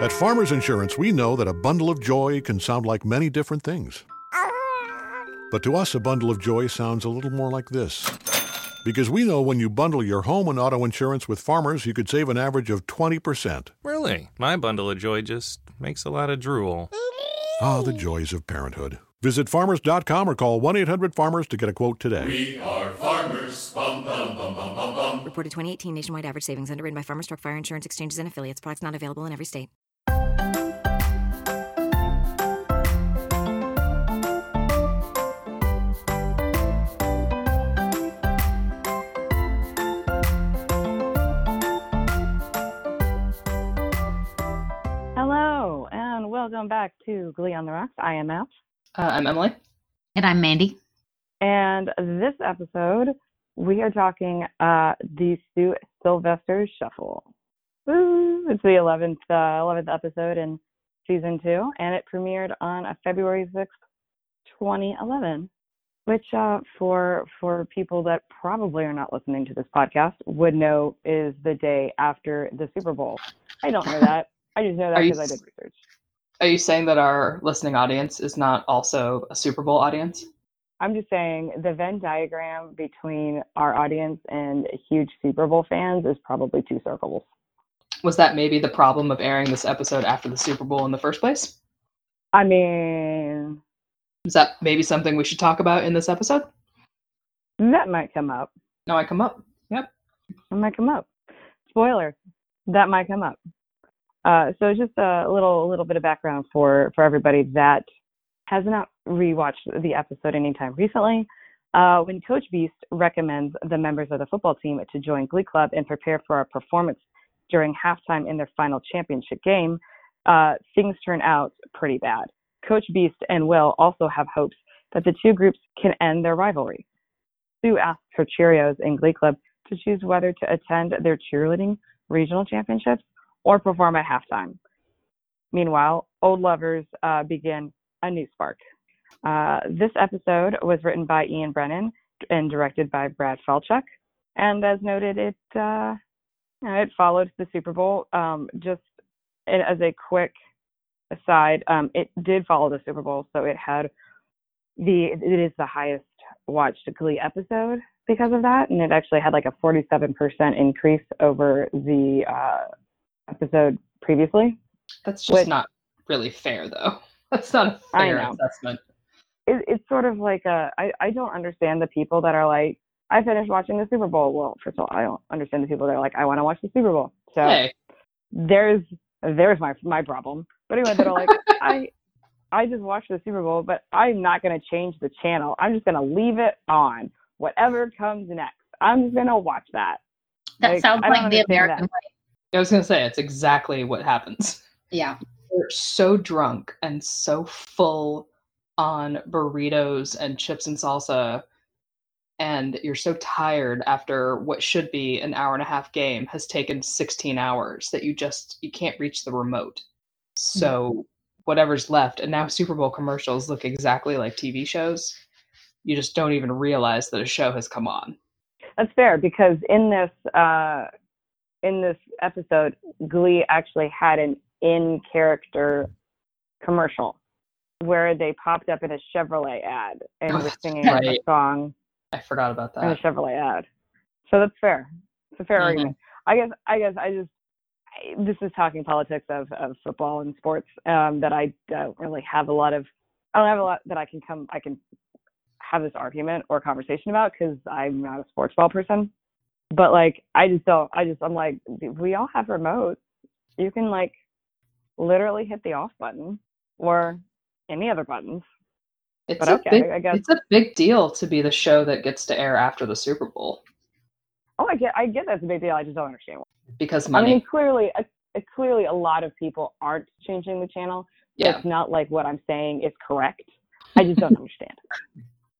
At Farmers Insurance, we know that a bundle of joy can sound like many different things. But to us, a bundle of joy sounds a little more like this. Because we know when you bundle your home and auto insurance with Farmers, you could save an average of 20%. Really? My bundle of joy just makes a lot of drool. Ah, the joys of parenthood. Visit farmers.com or call 1 800 Farmers to get a quote today. We are farmers. Bum, bum, bum, bum, bum, bum. Reported 2018 nationwide average savings underwritten by Farmers Truck Fire Insurance Exchanges and Affiliates. Products not available in every state. And welcome back to Glee on the Rocks. I am Al. Uh, I'm Emily. And I'm Mandy. And this episode, we are talking uh, the Sue Sylvester Shuffle. Woo! It's the 11th, uh, 11th episode in season two, and it premiered on uh, February 6th, 2011. Which, uh, for for people that probably are not listening to this podcast, would know is the day after the Super Bowl. I don't know that. I just know that because I did research. Are you saying that our listening audience is not also a Super Bowl audience? I'm just saying the Venn diagram between our audience and huge Super Bowl fans is probably two circles. Was that maybe the problem of airing this episode after the Super Bowl in the first place? I mean, Is that maybe something we should talk about in this episode? that might come up. No, I come up. Yep. That might come up. Spoiler, that might come up. Uh, so just a little, little bit of background for for everybody that has not rewatched the episode anytime recently. Uh, when Coach Beiste recommends the members of the football team to join Glee Club and prepare for a performance during halftime in their final championship game, uh, things turn out pretty bad. Coach Beiste and Will also have hopes that the two groups can end their rivalry. Sue asks her Cheerios in Glee Club to choose whether to attend their cheerleading regional championships or perform at halftime. Meanwhile, old lovers uh, begin a new spark. Uh, this episode was written by Ian Brennan and directed by Brad Falchuk. And as noted, it uh, it followed the Super Bowl. Um, just as a quick aside, um, it did follow the Super Bowl, so it had the it is the highest watched Glee episode because of that, and it actually had like a 47% increase over the uh, episode previously. That's just Which- not really fair, though. That's not a I fair know. assessment. It, it's sort of like a I, I don't understand the people that are like I finished watching the Super Bowl. Well, first of all, I don't understand the people that are like I want to watch the Super Bowl. So Hey, there's there's my my problem. But anyway, that are like I I just watched the Super Bowl, but I'm not gonna change the channel. I'm just gonna leave it on. Whatever comes next, I'm just gonna watch that. That Like, sounds like the American way. I was going to say, it's exactly what happens. Yeah. We're so drunk and so full on burritos and chips and salsa and you're so tired after what should be an hour and a half game has taken 16 hours that you just you can't reach the remote so whatever's left and now super bowl commercials look exactly like tv shows you just don't even realize that a show has come on That's fair because in this uh, in this episode, Glee actually had an in character commercial where they popped up in a Chevrolet ad and Oh, were singing a song i forgot about that. in a Chevrolet ad. So that's fair. It's a fair Mhm. argument. I guess. I guess. I just. I, this is talking politics of, of football and sports um, that I don't really have a lot of. I don't have a lot that I can come. I can have this argument or conversation about because I'm not a sports ball person. But like, I just don't. I just. I'm like, we all have remotes. You can like, literally hit the off button or any other buttons. it's but a okay, big, I guess- it's a big deal to be the show that gets to air after the super bowl Oh, I get. I get that's a big deal. I just don't understand why. because money. I mean, clearly, uh, uh, clearly, a lot of people aren't changing the channel. yeah It's not like what I'm saying is correct. I just don't understand.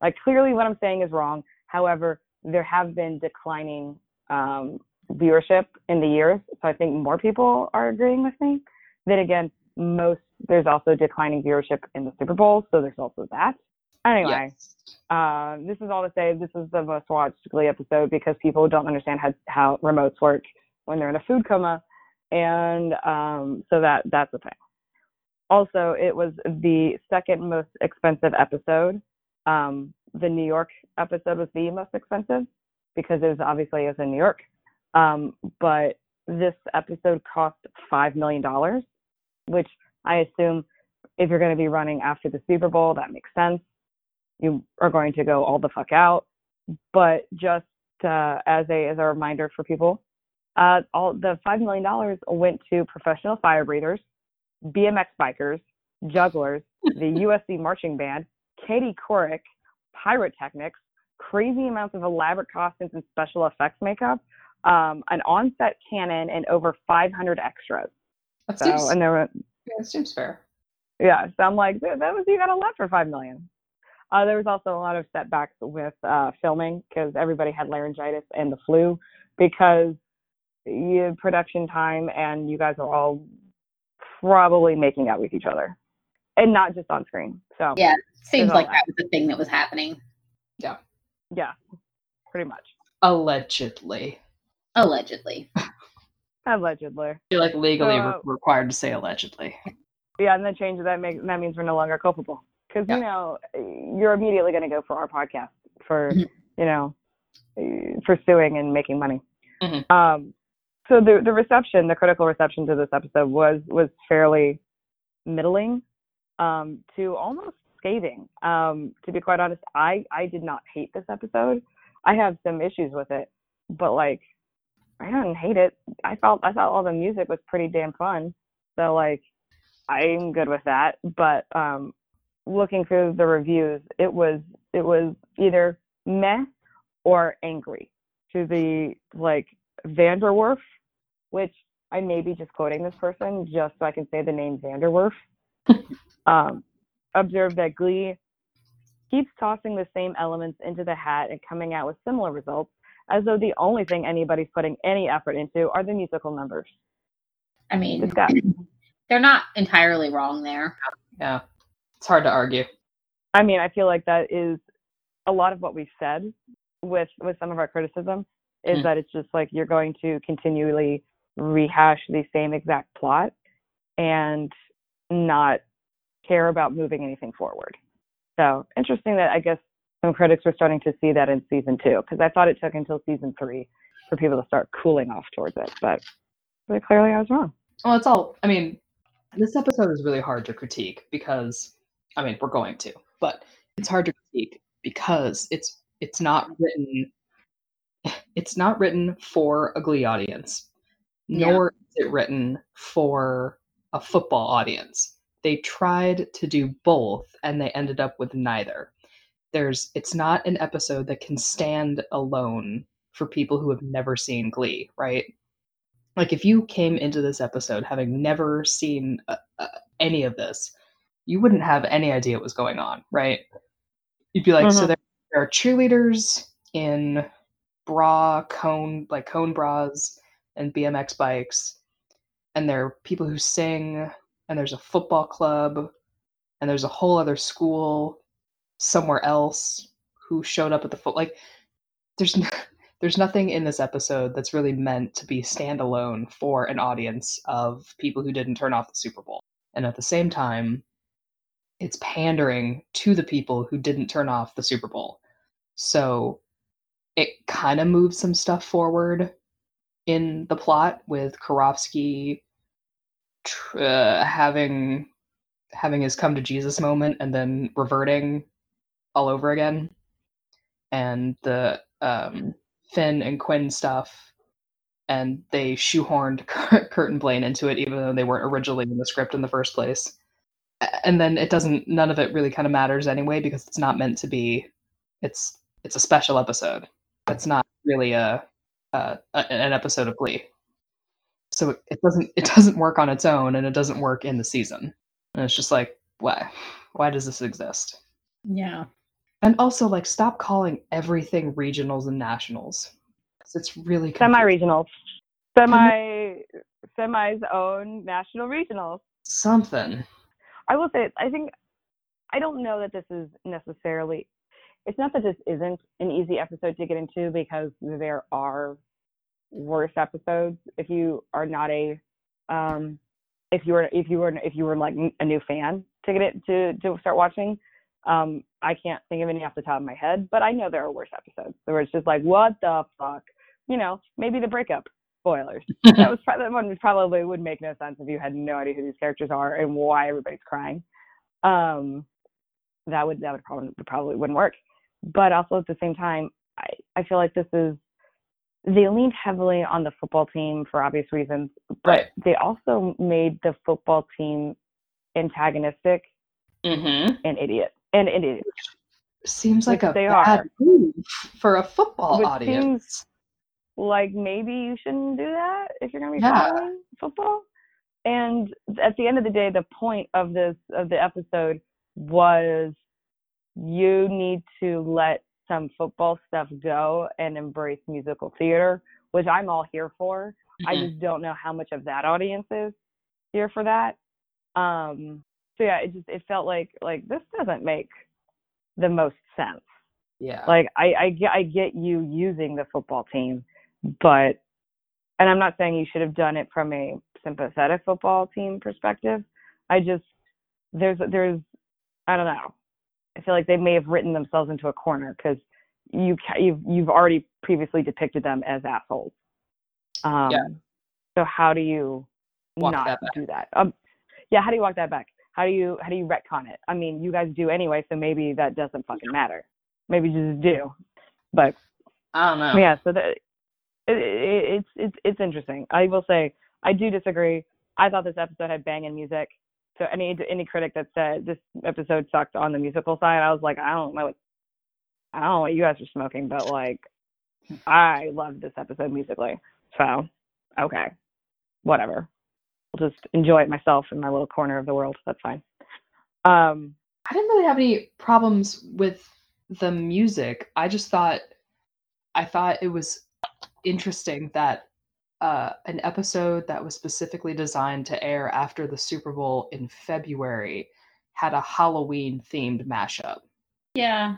Like, clearly, what I'm saying is wrong. However, there have been declining um, viewership in the years, so I think more people are agreeing with me. Then again, most there's also declining viewership in the Super Bowl, so there's also that. Anyway, Yes. um, this is all to say this is the most watched Glee episode because people don't understand how, how remotes work when they're in a food coma and um, so that that's the thing. Also, it was the second most expensive episode. Um, the New York episode was the most expensive because it was obviously it was in New York. Um, but this episode cost five million dollars, which I assume if you're going to be running after the Super Bowl, that makes sense. You are going to go all the fuck out. But just uh, as a as a reminder for people, uh, all the five million dollars went to professional fire breathers, BMX bikers, jugglers, the USC marching band, Katie Couric, pyrotechnics, crazy amounts of elaborate costumes and special effects makeup, um, an on-set cannon, and over 500 extras. That So, seems, and there were yeah, that seems fair. yeah, so I'm like, "Dude, that was you got a lot for five million. Uh, there was also a lot of setbacks with uh, filming because everybody had laryngitis and the flu because you production time and you guys are all probably making out with each other and not just on screen. So Yeah, seems like that. that was the thing that was happening. yeah, Yeah. pretty much Allegedly. Allegedly. allegedly. You're like legally Uh, we're required to say allegedly. Yeah, and the change that make that means we're no longer culpable because Yeah. you know you're immediately going to go for our podcast for Mhm. you know eh, for suing and making money. Mhm. Um, so the the reception, the critical reception to this episode was was fairly middling um, to almost scathing. Um, to be quite honest, I I did not hate this episode. I have some issues with it, but like I didn't hate it. I felt I thought all the music was pretty damn fun. So like I'm good with that. But um looking through the reviews, it was it was either meh or angry to the like VanDerWerff, which I may be just quoting this person just so I can say the name VanDerWerff. um, observed that Glee keeps tossing the same elements into the hat and coming out with similar results, as though the only thing anybody's putting any effort into are the musical numbers. I mean, Discuss. they're not entirely wrong there. Yeah. It's hard to argue. I mean, I feel like that is a lot of what we've said with with some of our criticism is Mm. that it's just like you're going to continually rehash the same exact plot and not care about moving anything forward. So interesting that I guess some critics were starting to see that in season two because I thought it took until season three for people to start cooling off towards it, but, but clearly I was wrong. Well, it's all. I mean, this episode is really hard to critique because, I mean, we're going to, but it's hard to critique because it's it's not written. It's not written for a Glee audience, Yeah. nor is it written for a football audience. They tried to do both, and they ended up with neither. There's. It's not an episode that can stand alone for people who have never seen Glee, right? like if you came into this episode having never seen uh, uh, any of this you wouldn't have any idea what was going on right you'd be like so Mhm. there, there are cheerleaders in bra cone like cone bras and bmx bikes and there are people who sing and there's a football club and there's a whole other school somewhere else who showed up at the foot like there's there's nothing in this episode that's really meant to be standalone for an audience of people who didn't turn off the Super Bowl. And at the same time, it's pandering to the people who didn't turn off the Super Bowl. So it kind of moves some stuff forward in the plot with Karofsky tr- uh, having having his come to Jesus moment and then reverting all over again. And the um, Finn and Quinn stuff, and they shoehorned Kurt and Blaine into it, even though they weren't originally in the script in the first place. And then it doesn't. None of it really kind of matters anyway because it's not meant to be. It's it's a special episode. It's not really a, a, an episode of Glee. So it, it doesn't it doesn't work on its own, and it doesn't work in the season. And it's just like why why does this exist? Yeah. And also, like, stop calling everything regionals and nationals. 'Cause it's really Semi confusing. regionals, semi semi's own national regionals. something. I will say, I think, I don't know that this is necessarily, it's not that this isn't an easy episode to get into because there are worse episodes. If you are not a um, if you were if you were if you were like a new fan to get it to to start watching. Um, I can't think of any off the top of my head, but I know there are worse episodes where it's just like, what the fuck? You know, maybe the breakup. Spoilers. that was that one was probably would make no sense if you had no idea who these characters are and why everybody's crying. Um, that would that would probably probably wouldn't work. But also at the same time, I I feel like this is they leaned heavily on the football team for obvious reasons, but Right. they also made the football team antagonistic Mm-hmm. and idiot and idiot. Seems like a they bad are. move for a football Which audience. seems like maybe you shouldn't do that if you're going to be Yeah. following football. And at the end of the day, the point of this of the episode was you need to let some football stuff go and embrace musical theater, which I'm all here for. I Mhm. just don't know how much of that audience is here for that. Um, so yeah, it just it felt like like this doesn't make the most sense yeah. like I, I get I get you using the football team, but and I'm not saying you should have done it from a sympathetic football team perspective. I just there's there's I don't know. I feel like they may have written themselves into a corner because you you've you've already previously depicted them as assholes. Um, Yeah. So how do you Walk not that do that? Um, yeah. How do you walk that back? How do you how do you retcon it? I mean, you guys do anyway, so maybe that doesn't fucking matter. Maybe you just do. But I don't know. yeah, so that it, it, it's it's it's interesting. I will say I do disagree. I thought this episode had banging music. So any any critic that said this episode sucked on the musical side, I was like, I don't know, what, I don't know what you guys are smoking, but like, I loved this episode musically. So okay, whatever. I'll just enjoy it myself in my little corner of the world. That's fine. Um, I didn't really have any problems with the music. I just thought I thought it was interesting that uh, an episode that was specifically designed to air after the Super Bowl in February had a Halloween themed mashup. Yeah.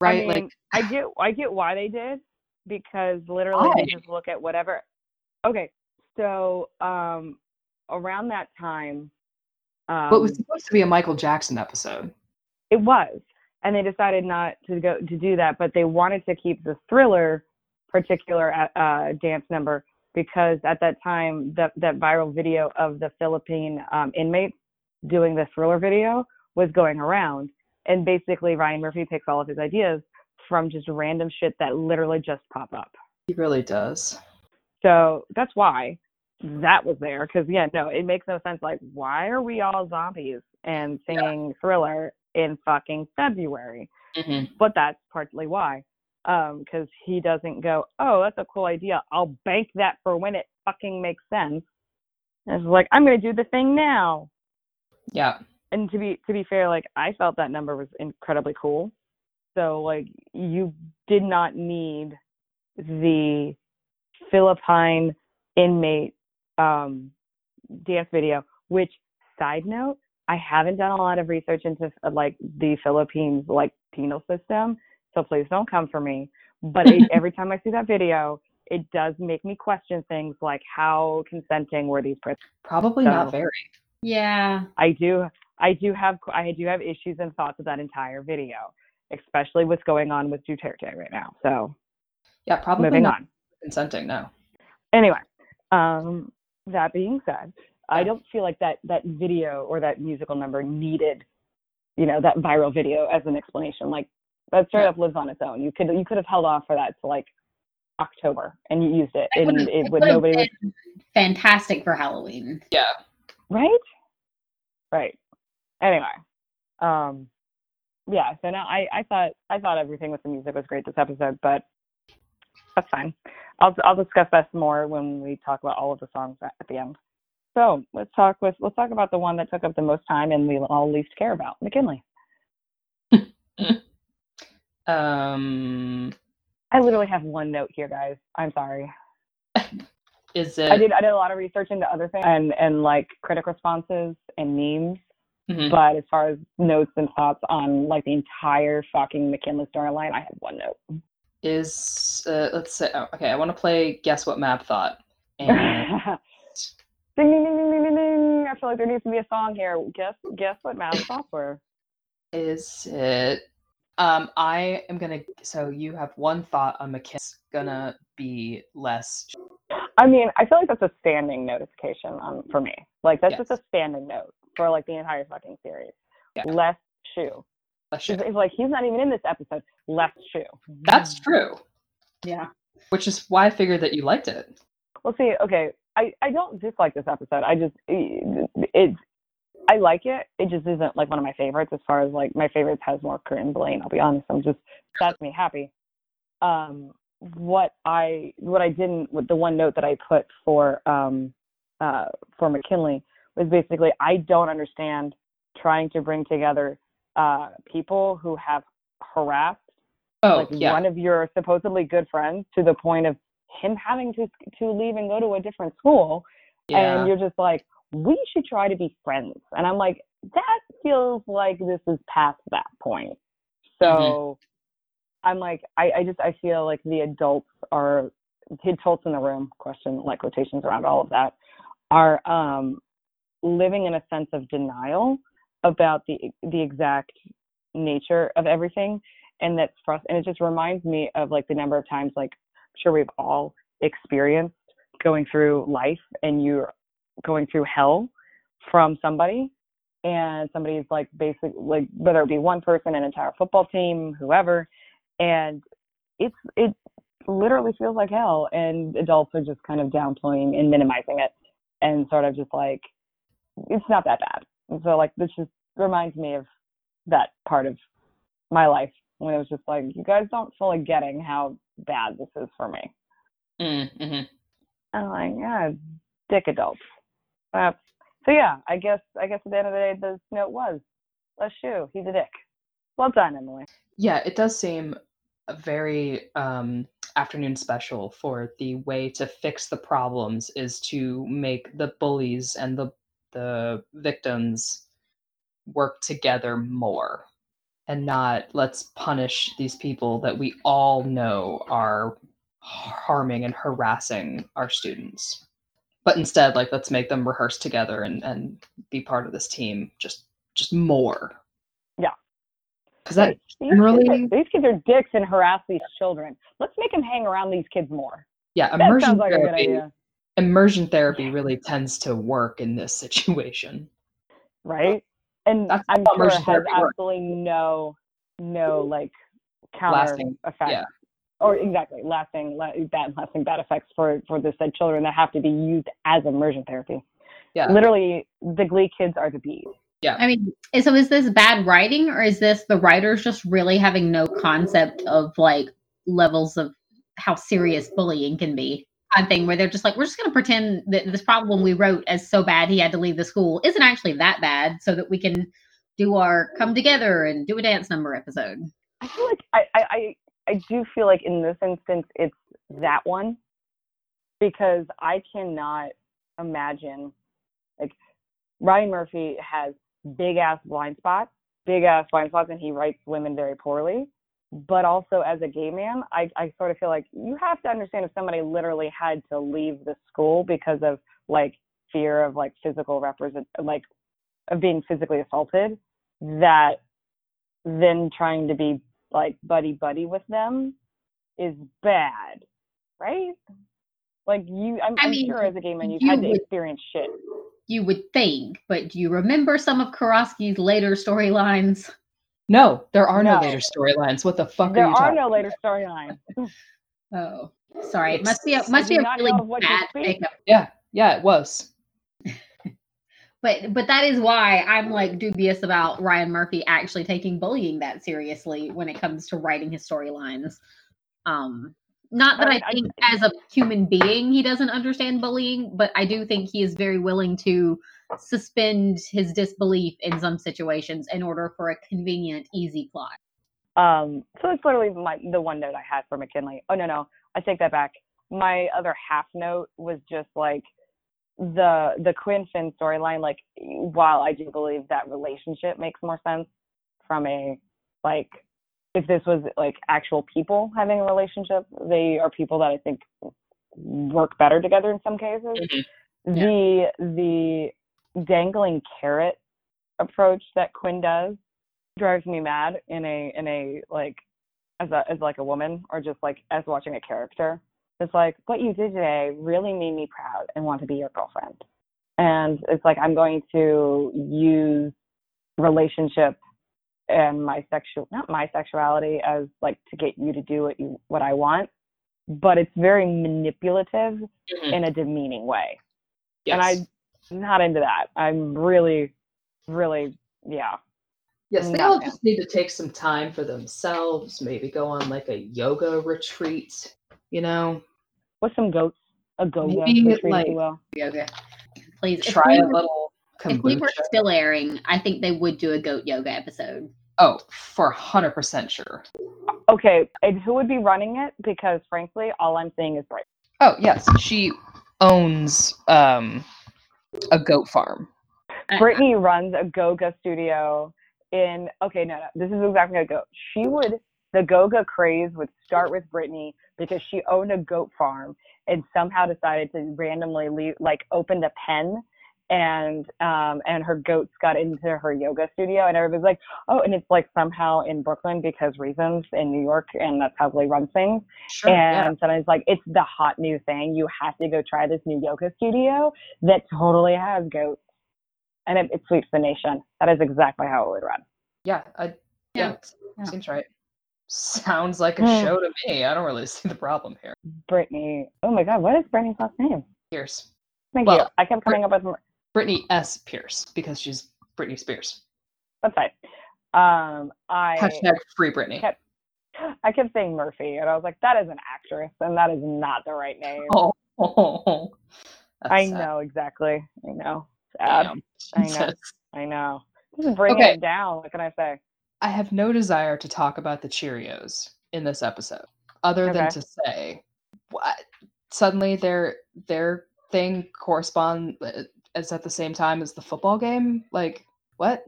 Right? I mean, like I get I get why they did because literally Why? they just look at whatever. Okay, so um, around that time, um, but it was supposed to be a Michael Jackson episode. it was, and they decided not to go to do that, but they wanted to keep the thriller particular uh, dance number because at that time that that viral video of the Philippine um, inmates doing the thriller video was going around, and basically Ryan Murphy picks all of his ideas from just random shit that literally just pop up. He really does. So that's why that was there. Because yeah, no, it makes no sense. Like, why are we all zombies and Yeah. singing Thriller in fucking February? hmm But that's partly why. Um, because he doesn't go, oh, that's a cool idea. I'll bank that for when it fucking makes sense. And it's like, I'm gonna do the thing now. Yeah. And to be to be fair, like I felt that number was incredibly cool. So like you did not need the Philippine inmate um, dance video. Which side note, I haven't done a lot of research into like the Philippines like penal system, so please don't come for me. But it, every time I see that video, it does make me question things like how consenting were these prisoners. Probably So- not very. Yeah. I do I do have I do have issues and thoughts of that entire video, especially what's going on with Duterte right now. So Yeah, probably moving not on. consenting. No. Anyway, um, that being said, I don't feel like that that video or that musical number needed, you know, that viral video as an explanation. Like that straight Yeah. up lives on its own. You could you could have held off for that to like October and you used it, It and it it would nobody would been fantastic for Halloween. Yeah. right right anyway um yeah so now i i thought i thought everything with the music was great this episode but that's fine i'll i'll discuss that some more when we talk about all of the songs at, at the end so let's talk with let's talk about the one that took up the most time and we all least care about mckinley Um. i literally have one note here guys i'm sorry Is it? i did i did a lot of research into other things and and like critic responses and memes Mhm. But as far as notes and thoughts on like the entire fucking McKinley storyline, I have one note. Is uh, let's say. Oh, okay, I want to play guess what Map thought. And Ding ding ding ding ding ding ding. I feel like there needs to be a song here. Guess guess what math software? Is it? Um, I am gonna. So you have one thought on McKinley's gonna be less. I mean, I feel like that's a standing notification on for me. Like that's just a standing note for like the entire fucking series. Yeah. Less Schue. less It's, it's like he's not even in this episode. Less Schue. That's true. Yeah. Which is why I figured that you liked it. Well, see, okay, I I don't dislike this episode. I just it, I like it. It just isn't like one of my favorites as far as like my favorites has more Kurt and Blaine. I'll be honest. I'm just that's me happy. Um, what I what I didn't with the one note that I put for um uh for McKinley was basically I don't understand trying to bring together uh people who have harassed Oh like yeah. one of your supposedly good friends to the point of him having to to leave and go to a different school yeah. and you're just like we should try to be friends. And i'm like that feels like this is past that point. So Mm-hmm. i'm like I, I just i feel like the adults are the adults in the room question like quotations around all of that are um living in a sense of denial about the the exact nature of everything. And that's frust- and it just reminds me of like the number of times like I'm sure we've all experienced going through life and you're going through hell from somebody. And somebody's like basic like whether it be one person an entire football team whoever. And it's it literally feels like hell. And adults are just kind of downplaying and minimizing it. And sort of just like it's not that bad. And so like this just reminds me of that part of my life when it was just like you guys don't fully getting how bad this is for me. Mm-hmm. and I'm like yeah dick adults uh, so yeah i guess i guess at the end of the day this note was let's Schue he's a dick. Well done emily. Yeah, it does seem a very um, afternoon special for the way to fix the problems is to make the bullies and the the victims work together more and not let's punish these people that we all know are harming and harassing our students but instead like let's make them rehearse together and, and be part of this team just just more Yeah. because that these, generally- kids are, these kids are dicks and harass these children let's make them hang around these kids more yeah immersion like therapy immersion therapy really tends to work in this situation right? And That's I'm sure it has therapy works. absolutely no, no like counter Lasting, effects, yeah. Or exactly lasting la- bad lasting bad effects for for the said children that have to be used as immersion therapy. yeah Literally, the Glee kids are the bees. Yeah. I mean, so is this bad writing or is this the writers just really having no concept of like levels of how serious bullying can be? Kind of thing where they're just like, we're just going to pretend that this problem we wrote as so bad he had to leave the school isn't actually that bad so that we can do our come together and do a dance number episode. I feel like I, I, I, do feel like in this instance it's that one because I cannot imagine like Ryan Murphy has big ass blind spots, big ass blind spots, and he writes women very poorly. But also as a gay man, I, I sort of feel like you have to understand if somebody literally had to leave the school because of like fear of like physical represent like of being physically assaulted, that then trying to be like buddy buddy with them is bad, right? Like you, I'm, I I'm mean, sure as a gay man you've you had to would- experience shit. You would think, but do you remember some of Karofsky's later storylines? no there are no, No. later storylines what the fuck There are you are talking There are no later storylines. Oh, sorry. It must be a must I be a really know of what you bad speak. pickup. yeah yeah it was But but that is why I'm like dubious about Ryan Murphy actually taking bullying that seriously when it comes to writing his storylines. Um not that I I, mean, I- think as a human being he doesn't understand bullying, but I do think he is very willing to suspend his disbelief in some situations in order for a convenient, easy plot. Um, so that's literally my the one note I had for McKinley. Oh no, no, I take that back. My other half note was just like the the Quinn Finn storyline. Like, while I do believe that relationship makes more sense from a like if this was like actual people having a relationship, they are people that I think work better together in some cases. Mm-hmm. the the dangling carrot approach that Quinn does drives me mad in a in a like as a as like a woman or just like as watching a character. It's like what you did today really made me proud and want to be your girlfriend. And it's like I'm going to use relationship and my sexual not my sexuality as like to get you to do what you what I want, but it's very manipulative Mhm. in a demeaning way. Yes. And I'm not into that. I'm really, really, yeah. Yes, they all just need to take some time for themselves, maybe go on like a yoga retreat, you know, What's some goats, a goga Maybe, retreat, if like, you will. Yoga. Please, if try we a were- little If we were still airing, I think they would do a goat yoga episode. Oh, for 100% sure. Okay, and who would be running it? Because frankly, all I'm seeing is Bright. Oh, yes, she owns um a goat farm. Brittany runs a Goga studio in. Okay, no, no, this is exactly how it goes. She would. The Goga craze would start with Brittany because she owned a goat farm and somehow decided to randomly leave, like opened a pen and um and her goats got into her yoga studio and everybody's like oh and it's like somehow in brooklyn because reasons in new york and that's how they run things Sure. and sometimes like it's the hot new thing you have to go try this new yoga studio that totally has goats and it, it sweeps the nation that is exactly how it would run Yeah, I, yeah, Yeah, yeah. seems right. Sounds like a Hmm. show to me. I don't really see the problem here. brittany oh my god what is brittany's last name Pierce. thank you i kept coming up with Brittany S. Pierce, because she's Britney Spears. that's fine um i Hashtag free Britney. kept I kept saying Murphy, and I was like, that is an actress, and that is not the right name. Oh, that's I sad. know exactly. I know. Sad. Damn. I know. I know. This is bringing Okay. it down. What can I say? I have no desire to talk about the Cheerios in this episode, other than to say, what suddenly their their thing correspond uh, is at the same time as the football game. Like what?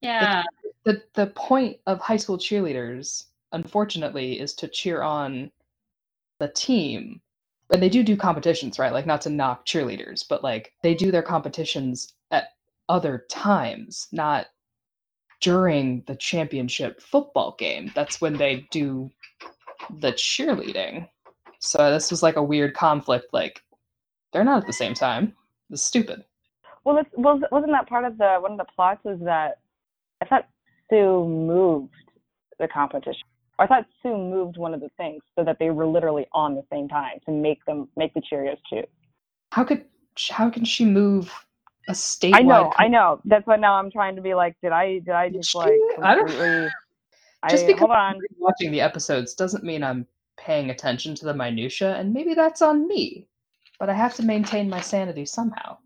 yeah. The the point of high school cheerleaders, unfortunately, is to cheer on the team. And they do do competitions, right? Like not to knock cheerleaders, but like they do their competitions at other times, not during the championship football game. That's when they do the cheerleading. So this was like a weird conflict. Like they're not at the same time. It's stupid. Well, it's, was wasn't that part of the one of the plots? Was that I thought Sue moved the competition. I thought Sue moved one of the things so that they were literally on the same time to make them make the Cheerios choose. How could how can she move a statewide? I know, I know. That's what now I'm trying to be like. Did I? Did I just like I don't-? Just I, because hold on. I'm watching the episodes doesn't mean I'm paying attention to the minutia, and maybe that's on me. But I have to maintain my sanity somehow.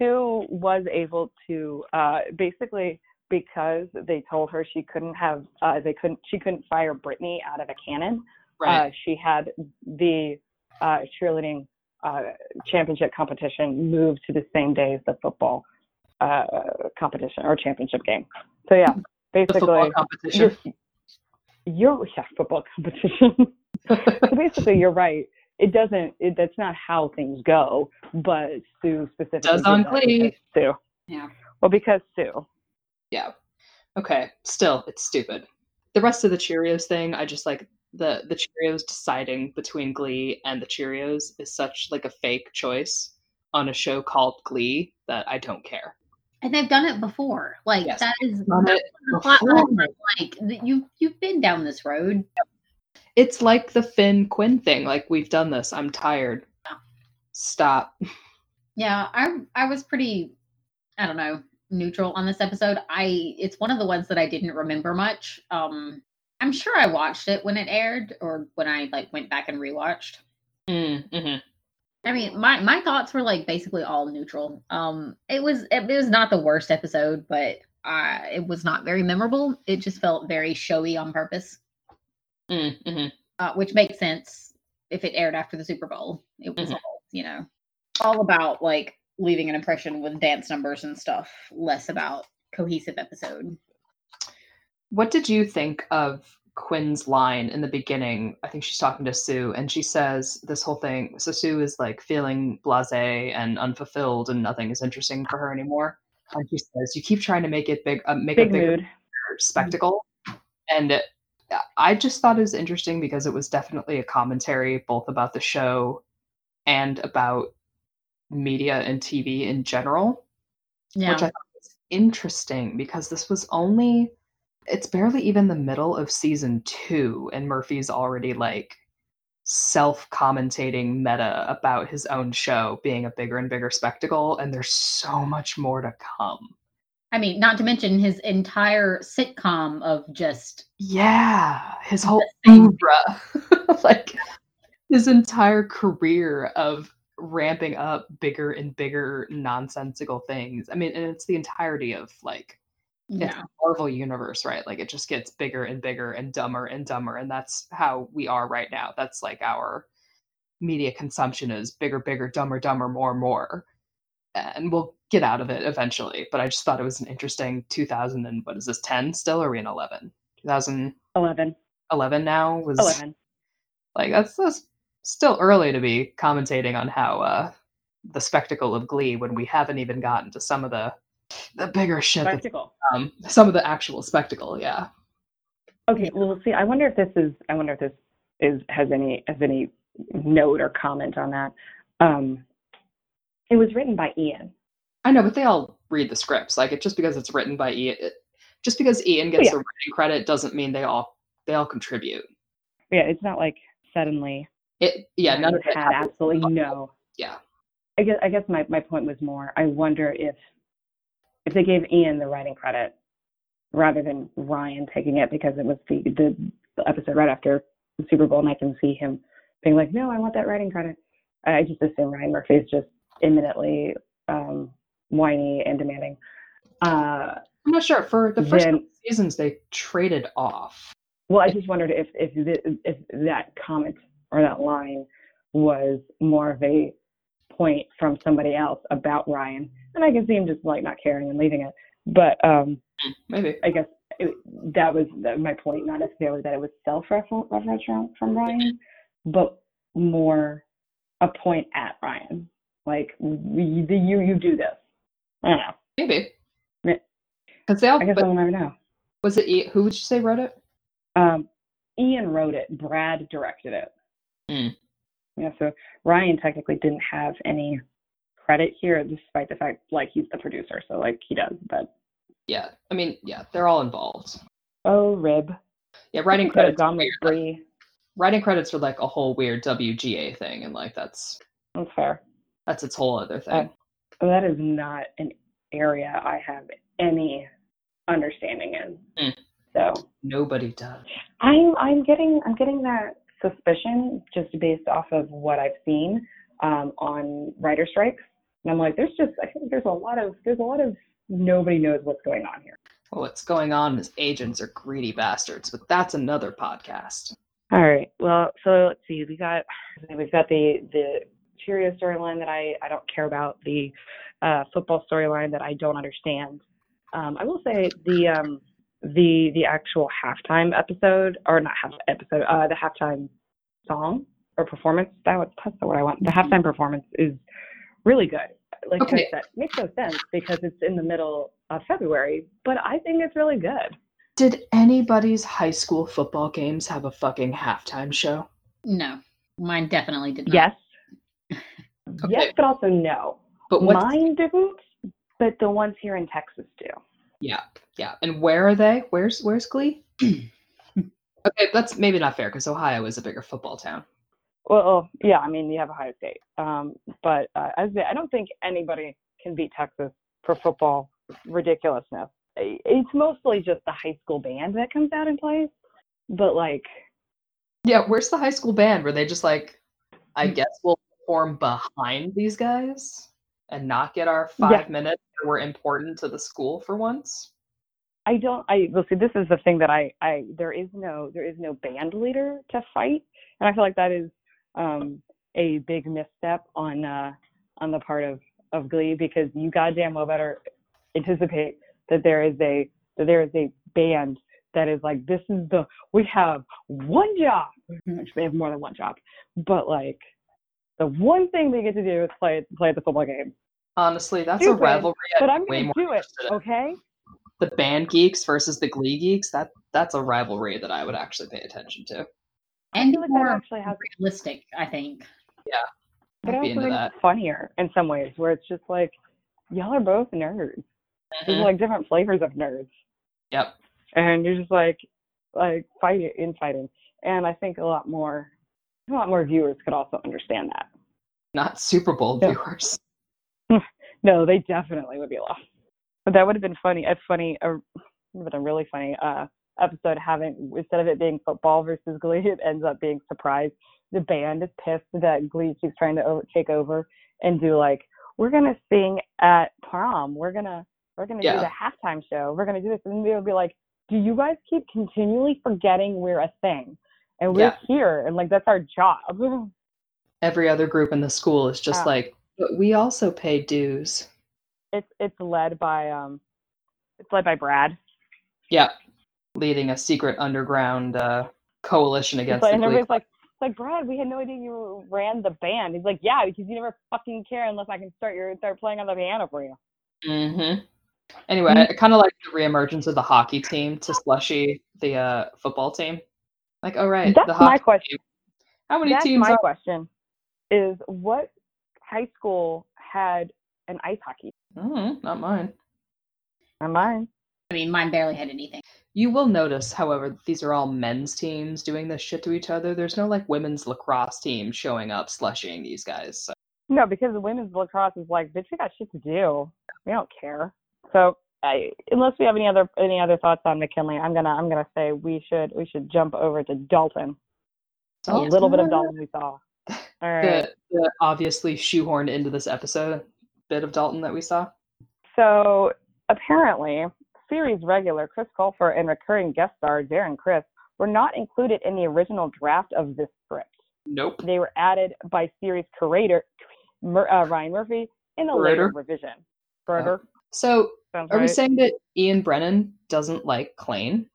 Sue was able to uh, basically because they told her she couldn't have uh, they couldn't she couldn't fire Brittany out of a cannon. Uh, she had the uh, cheerleading uh, championship competition moved to the same day as the football uh, competition or championship game. So yeah, the football basically competition. you're, you're yeah football competition. so basically, you're right. It doesn't. It, that's not how things go. But Sue specifically Does on that Glee. Sue. Yeah. Well, because Sue. yeah. Okay. Still, it's stupid. The rest of the Cheerios thing, I just like the the Cheerios deciding between Glee and the Cheerios is such like a fake choice on a show called Glee that I don't care. And they've done it before. Like Yes, that is done that the plot before. line that, like th- you you've been down this road. It's like the Finn Quinn thing. Like we've done this. I'm tired. Stop. Yeah, I I was pretty I don't know, neutral on this episode. I it's one of the ones that I didn't remember much. Um I'm sure I watched it when it aired or when I like went back and rewatched. Mm-hmm. I mean, my my thoughts were like basically all neutral. Um it was it, was not the worst episode, but uh it was not very memorable. It just felt very showy on purpose, Mm-hmm. uh, which makes sense if it aired after the Super Bowl. It was Mhm. all, you know, all about like leaving an impression with dance numbers and stuff, less about cohesive episode. What did you think of Quinn's line in the beginning. I think she's talking to Sue, and she says this whole thing. So Sue is like feeling blasé and unfulfilled, and nothing is interesting for her anymore. And she says, "You keep trying to make it big, uh, make Big a bigger mood. spectacle," and it, I just thought it was interesting because it was definitely a commentary both about the show and about media and TV in general Yeah. which I thought was interesting because this was only it's barely even the middle of season two, and Murphy's already like self-commentating meta about his own show being a bigger and bigger spectacle, and there's so much more to come. I mean, not to mention his entire sitcom of just Yeah, his whole aura, like his entire career of ramping up bigger and bigger nonsensical things. I mean, and it's the entirety of like yeah. the Marvel universe, right? Like it just gets bigger and bigger and dumber and dumber, and that's how we are right now. That's like our media consumption is bigger, bigger, dumber, dumber, more, more, and we'll get out of it eventually. But I just thought it was an interesting 2000 and what is this 10 still? Or are we in 11? 2011 11. now was 11. like that's, that's still early to be commentating on how uh, the spectacle of Glee when we haven't even gotten to some of the the bigger shit Spectacle. um, some of the actual spectacle. Yeah. Okay, well, see, I wonder if this is, I wonder if this is has any has any note or comment on that. Um, it was written by Ian. I know, but they all read the scripts. Like it just because it's written by Ian, it, just because Ian gets Yeah. the writing credit doesn't mean they all they all contribute. Yeah, it's not like suddenly It yeah, none of it had absolutely no. Yeah. I guess I guess my, my point was more. I wonder if if they gave Ian the writing credit rather than Ryan taking it because it was the the, the episode right after the Super Bowl, and I can see him being like, "No, I want that writing credit." I just assume Ryan Murphy is just imminently um, whiny and demanding. Uh, I'm not sure. For the first Then- seasons, they traded off. well, I just wondered if if the, if that comment or that line was more of a point from somebody else about Ryan, and I can see him just like not caring and leaving it. But um, Maybe. I guess it, that was my point, not necessarily that it was self-referential from, from Ryan, but more a point at Ryan, like the, you you do this. I don't know. Maybe. Because they all. I guess but I'll never know. was it who would you say wrote it? Um, Ian wrote it. Brad directed it. Mm. Yeah, so Ryan technically didn't have any credit here, despite the fact like he's the producer, so like he does. But Yeah. I mean, yeah, they're all involved. oh, rib. Yeah, writing credits. gone with weird. Writing credits are like a whole weird WGA thing, and like that's That's fair. that's its whole other thing. That is not an area I have any understanding in. Mm. So Nobody does. I'm I'm getting I'm getting that suspicion just based off of what I've seen um, on writer strikes, and I'm like, there's just I think there's a lot of there's a lot of nobody knows what's going on here. Well, what's going on is agents are greedy bastards, but that's another podcast. All right. Well, so let's see. We got we've got the the Cheerio storyline that I I don't care about. The uh, football storyline that I don't understand. Um, I will say the um the the actual halftime episode or not half episode uh the halftime song or performance that was that's the word I want. The halftime performance is really good. Like Okay. I said, makes no sense because it's in the middle of February, but I think it's really good. Did anybody's high school football games have a fucking halftime show? No, mine definitely did not. Yes. Okay. Yes, but also no. But what? Mine didn't, but the ones here in Texas do. Yeah, yeah. And where are they? Where's Where's Glee? okay, that's maybe not fair because Ohio is a bigger football town. Well, oh, yeah, I mean, you have Ohio State. Um, but uh, as I, I don't think anybody can beat Texas for football ridiculousness. It's mostly just the high school band that comes out and plays. But like, Yeah, where's the high school band? Were they just like, I Hmm. guess we'll perform behind these guys and not get our Yeah. five minutes that were important to the school for once? I don't. I well, see. This is the thing that I. I there is no. There is no band leader to fight, and I feel like that is um, a big misstep on uh, on the part of of Glee because you goddamn well better anticipate that there is a that there is a band that is like this is the we have one job. Which they have more than one job, but like the one thing they get to do is play play the football game. Honestly, that's Stupid, a rivalry. But I'm gonna more do it, interested okay? The band geeks versus the Glee geeks. That that's a rivalry that I would actually pay attention to. I And feel like that more actually has realistic, I think. Yeah. But I I'd also into that. it's funnier in some ways where it's just like y'all are both nerds. There's Mhm. like different flavors of nerds. Yep. and you're just like like fighting infighting and i think a lot more a lot more viewers could also understand that Not Super Bowl Yeah. viewers. no they definitely would be lost but that would have been funny a funny a, would have been a really funny uh episode having instead of it being football versus glee it ends up being surprise the band is pissed that glee keeps trying to over, take over and do like we're gonna sing at prom we're gonna we're gonna do the halftime show we're gonna do this and they'll be like do you guys keep continually forgetting we're a thing and we're Yeah. here and like that's our job Every other group in the school is just Yeah. like, but we also pay dues. it's it's led by um it's led by brad Yeah. Leading a secret underground uh, coalition against the and everybody's like it's like brad we had no idea you ran the band he's like yeah because you never fucking care unless i can start your start playing on the piano for you Mm-hmm. Anyway, I kind of like the reemergence of the hockey team to slushy the uh, football team. Like, all right, That's the my question. team. How many That's teams my are question. Is what high school had an ice hockey? Mm, not mine. Not mine. I mean, mine barely had anything. You will notice, however, that these are all men's teams doing this shit to each other. There's no like women's lacrosse team showing up slushying these guys. So. No, because the women's lacrosse is like, bitch, we got shit to do. We don't care. So, I, unless we have any other any other thoughts on McKinley, I'm gonna I'm gonna say we should we should jump over to Dalton. A little bit of Dalton we saw. All right. The, the obviously shoehorned into this episode bit of Dalton that we saw. So apparently, series regular Chris Colfer and recurring guest star Darren Criss were not included in the original draft of this script. Nope. They were added by series curator Mur- uh, Ryan Murphy in a later revision. Curator, So sounds are we saying that Ian Brennan doesn't like Klaine?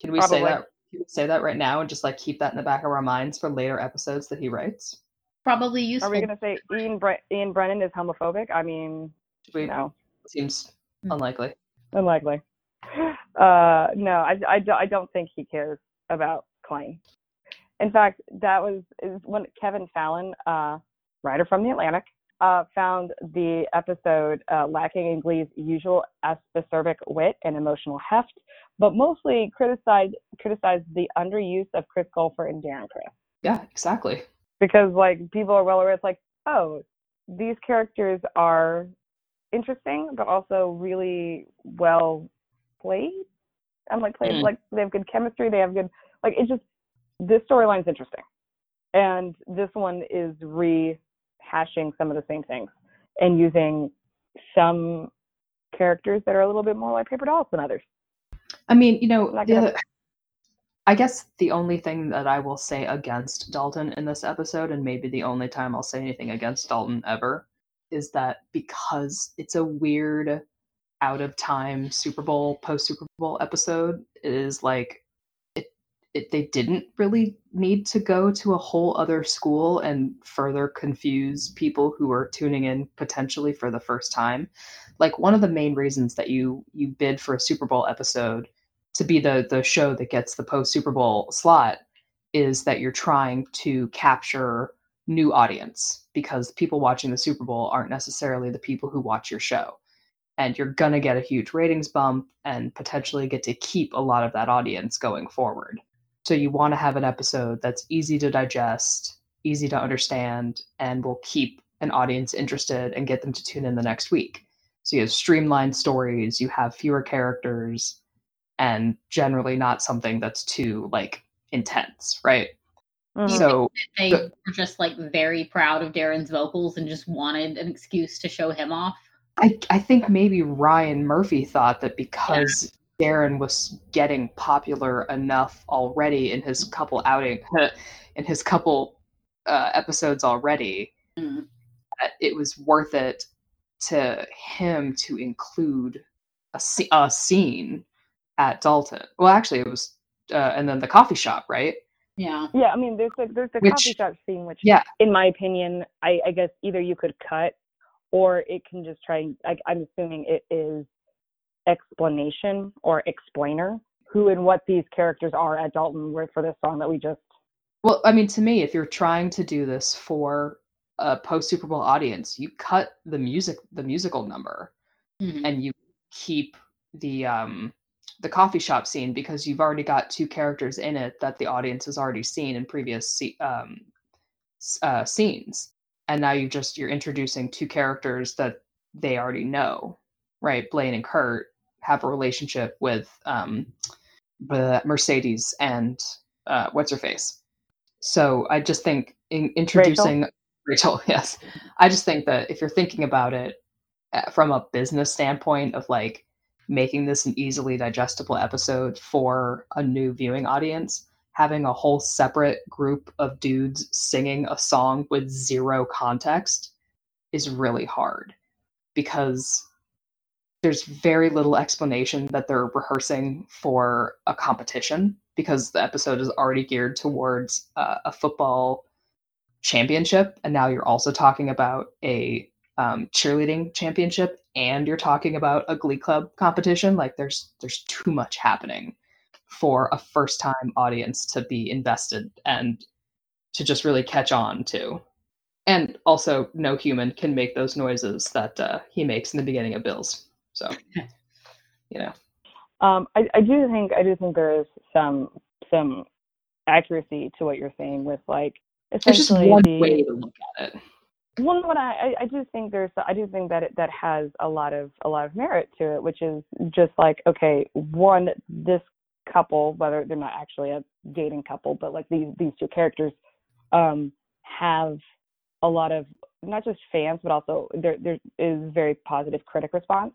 Can we say that? Can we say that right now and just like keep that in the back of our minds for later episodes that he writes? Probably useful. Are we gonna say Ian, Bre- Ian Brennan is homophobic? I mean, Should we? no, Seems Hmm. unlikely. unlikely. Uh, no, I, I, I don't think he cares about Klaine. In fact, that was is when Kevin Fallon, uh, writer from the Atlantic, uh, found the episode uh, lacking in Glee's usual acerbic wit and emotional heft, but mostly criticized criticized the underuse of Chris Colfer and Darren Criss Yeah, exactly. because like people are well aware it's like oh these characters are interesting but also really well played i'm like played Mhm. like they have good chemistry they have good like it just this storyline's interesting. And this one is rehashing some of the same things and using some characters that are a little bit more like paper dolls than others. I mean, you know, Not the gonna- I guess the only thing that I will say against Dalton in this episode, and maybe the only time I'll say anything against Dalton ever, is that because it's a weird, out of time Super Bowl, post Super Bowl episode, is like it, it. They didn't really need to go to a whole other school and further confuse people who are tuning in potentially for the first time like one of the main reasons that you you bid for a Super Bowl episode to be the the show that gets the post Super Bowl slot is that you're trying to capture new audience because people watching the Super Bowl aren't necessarily the people who watch your show. And you're going to get a huge ratings bump and potentially get to keep a lot of that audience going forward. So you want to have an episode that's easy to digest, easy to understand, and will keep an audience interested and get them to tune in the next week. So you have streamlined stories, you have fewer characters, and generally not something that's too like intense, right? Mhm. So they the- were just like very proud of Darren's vocals and just wanted an excuse to show him off. I I think maybe Ryan Murphy thought that because Darren was getting popular enough already in his couple outing in his couple uh, episodes already, Mm. that it was worth it to him to include a, a scene at Dalton. Well, actually, it was, uh, and then the coffee shop, right? Yeah. Yeah, I mean, there's the there's the Which- coffee shop scene, which, Yeah. in my opinion, I, I guess either you could cut, or it can just try. and- I, I'm assuming it is explanation or explainer who and what these characters are at Dalton with for this song that we just. Well, I mean, to me, if you're trying to do this for a post Super Bowl audience, you cut the music, the musical number, Mhm. and you keep the um the coffee shop scene because you've already got two characters in it that the audience has already seen in previous se- um, uh, scenes, and now you just you're introducing two characters that they already know, right? Blaine and Kurt have a relationship with um, the Mercedes and uh, what's her face. So I just think in introducing Rachel, yes, I just think that if you're thinking about it uh, from a business standpoint of like making this an easily digestible episode for a new viewing audience, having a whole separate group of dudes singing a song with zero context is really hard because there's very little explanation that they're rehearsing for a competition because the episode is already geared towards uh, a football championship. And now you're also talking about a um, cheerleading championship and you're talking about a glee club competition. Like there's there's too much happening for a first time audience to be invested and to just really catch on to. And also no human can make those noises that uh, he makes in the beginning of bills. So you know. Um, I, I do think I do think there is some some accuracy to what you're saying with like it's just one the, way to look at it. Well, no, I, I- I do think there's, I do think that it, that has a lot of a lot of merit to it, which is just like, okay, one, this couple, whether they're not actually a dating couple, but like these these two characters, um, have a lot of not just fans, but also there there is very positive critic response,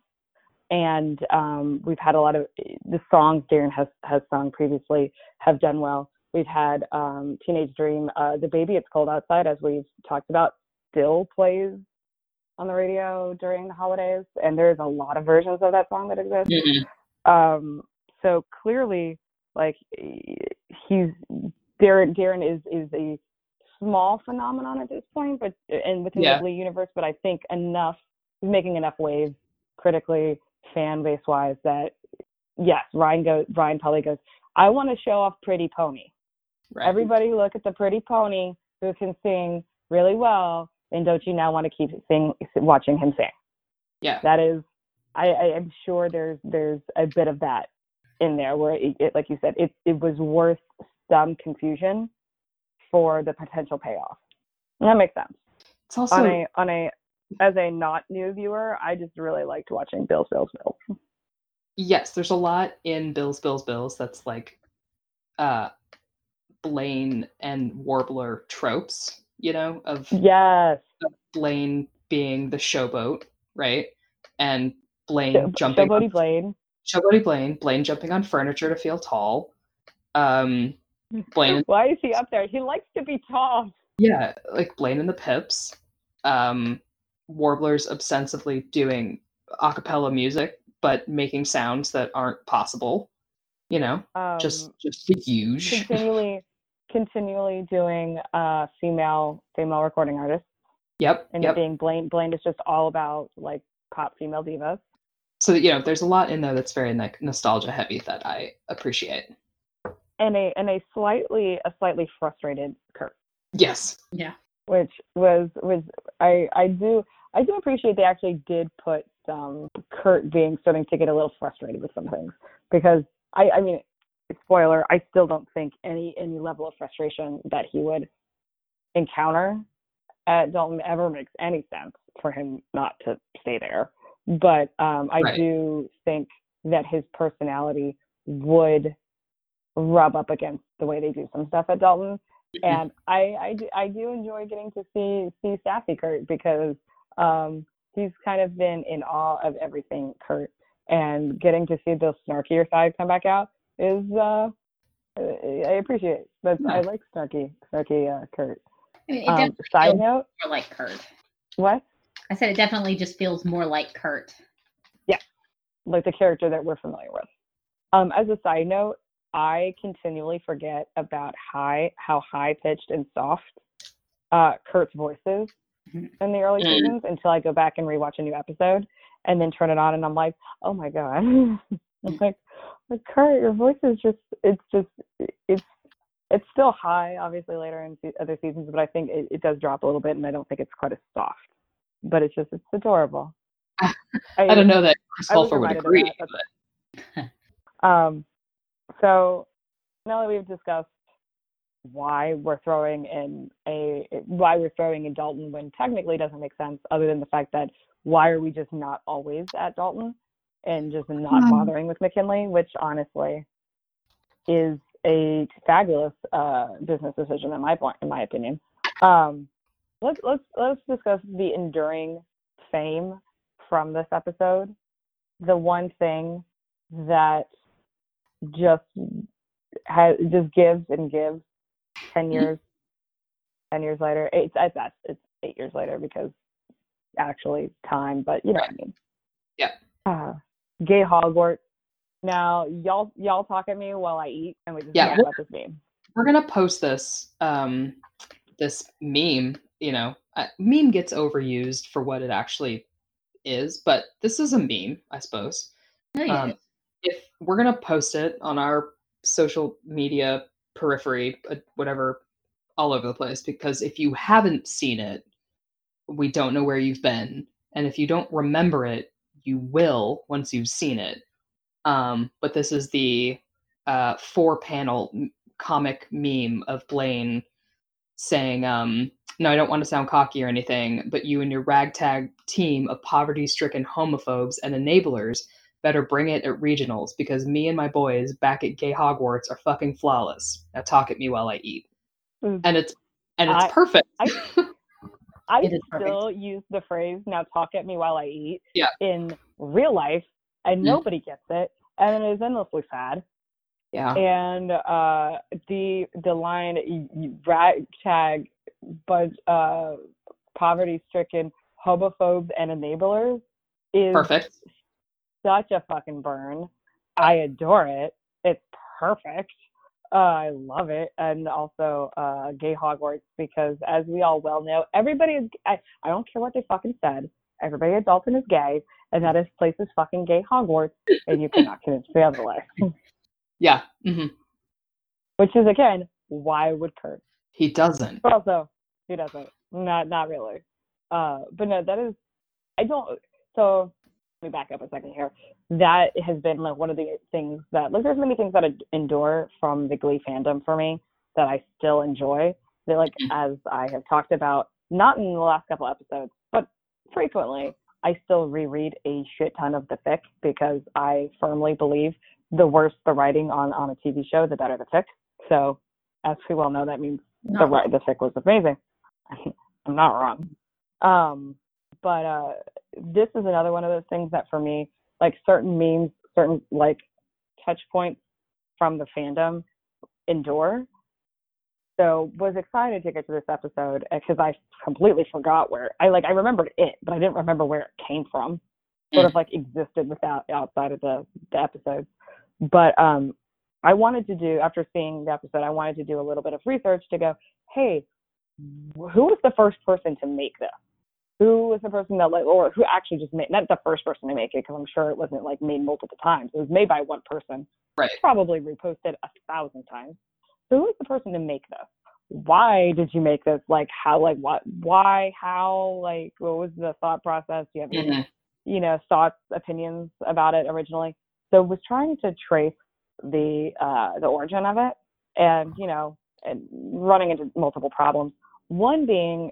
and um, we've had a lot of the songs Darren has has sung previously have done well. We've had um, Teenage Dream, uh, the baby, it's cold outside, as we've talked about still plays on the radio during the holidays, and there's a lot of versions of that song that exist. Um, so clearly, like he's Darren. Darren is is a small phenomenon at this point, but and within Yeah. the Glee universe, but I think enough. He's making enough waves critically, fan base wise that yes, Ryan goes. Ryan probably goes. I want to show off Pretty Pony right everybody look at the pretty pony who can sing really well and don't you now want to keep sing watching him sing yeah that is i i am sure there's there's a bit of that in there where it, it like you said it it was worth some confusion for the potential payoff. And that makes sense. It's also on a on a as a not new viewer i just really liked watching bills bills bills. Yes there's a lot in bills bills bills that's like uh blaine and warbler tropes you know of yes. Blaine being the showboat right? And blaine Show- jumping showboaty blaine showboaty blaine blaine jumping on furniture to feel tall. Um blaine why is he up there? He likes to be tall. Yeah like blaine and the pips um warblers obsessively doing a cappella music but making sounds that aren't possible you know um, just just huge. continually continually doing uh female female recording artists. Yep and yep. being Blaine Blaine is just all about like pop female divas. So you know there's a lot in there that's very like nostalgia heavy that i appreciate And a and a slightly a slightly frustrated Kurt, yes Yeah. which was was I I do I do appreciate they actually did put um, some Kurt being starting to get a little frustrated with some things because I I mean spoiler I still don't think any any level of frustration that he would encounter at Dalton ever makes any sense for him not to stay there. But um, I Right. do think that his personality would rub up against the way they do some stuff at Dalton. And I, I, do- I do enjoy getting to see see sassy Kurt because um, he's kind of been in awe of everything Kurt, and getting to see the snarkier side come back out is uh, I appreciate. But I like snarky snarky uh, Kurt. I mean, it Um, side note, more like Kurt. what? I said it definitely just feels more like Kurt. Yeah, like the character that we're familiar with. Um, as a side note, I continually forget about high how high pitched and soft uh, Kurt's voice is Mhm. in the early Mm. seasons until I go back and rewatch a new episode and then turn it on and I'm like, oh my god, I'm like, like Kurt, your voice is just it's just it's it's still high, obviously later in other seasons, but I think it, it does drop a little bit, and I don't think it's quite as soft. But it's just it's adorable. I don't know that Chris I Colfer would agree. that, but- Um, so now that we've discussed why we're throwing in a why we're throwing in Dalton when technically doesn't make sense, other than the fact that why are we just not always at Dalton and just not Um. bothering with McKinley, which honestly is a fabulous uh, business decision in my point, in my opinion. Um, let's let's let's discuss the enduring fame from this episode. The one thing that just has just gives and gives 10 years 10 years later. Eight it's that's it's eight years later because actually time but you know what i mean. Yeah. uh gay hogwarts. Now y'all y'all talk at me while i eat and we just Yeah, talk about this meme. We're gonna post this um this meme you know uh, meme gets overused for what it actually is but this is a meme i suppose Oh, yeah. um, if we're gonna post it on our social media periphery uh, whatever all over the place because if you haven't seen it we don't know where you've been and if you don't remember it you will once you've seen it um, but this is the uh, four panel comic meme of blaine saying um, no i don't want to sound cocky or anything but you and your ragtag team of poverty stricken homophobes and enablers better bring it at regionals because me and my boys back at gay hogwarts are fucking flawless now talk at me while i eat Mm. and it's and it's I- perfect I- i It is perfect. still use the phrase now talk at me while i eat Yeah. in real life and Mm. nobody gets it and it is endlessly sad yeah. And uh, the the line ragtag but uh, poverty stricken homophobes and enablers is perfect. such a fucking burn. I adore it. It's perfect. Uh, i love it. And also uh, gay hogwarts because as we all well know everybody is I, I don't care what they fucking said. Everybody at dalton is gay and that is place is fucking gay hogwarts and you cannot convince me otherwise yeah hmm which is again why would Kurt? he doesn't But also he doesn't. Not not really. Uh, but no, that is I don't. So let me back up a second here. That has been like one of the things that like there's many things that I endure from the Glee fandom for me that I still enjoy. That like as I have talked about, not in the last couple episodes, but frequently, I still reread a shit ton of the fic because I firmly believe the worse the writing on on a TV show, the better the fic. So as we well know, that means the the fic was amazing. I'm not wrong. Um, but uh, this is another one of those things that for me, like certain memes, certain like touch points from the fandom endure. So was excited to get to this episode because I completely forgot where I like I remembered it, but I didn't remember where it came from. Sort of like existed without outside of the the episodes. But um, I wanted to do after seeing the episode, I wanted to do a little bit of research to go, hey, who was the first person to make this? Who was the person that like, or who actually just made not the first person to make it because I'm sure it wasn't like made multiple times. It was made by one person. Right. Probably reposted a thousand times. So who was the person to make this? Why did you make this? Like how? Like what? Why? How? Like what was the thought process? Do you have any Mhm. you know thoughts opinions about it originally so was trying to trace the uh the origin of it and you know and running into multiple problems. One being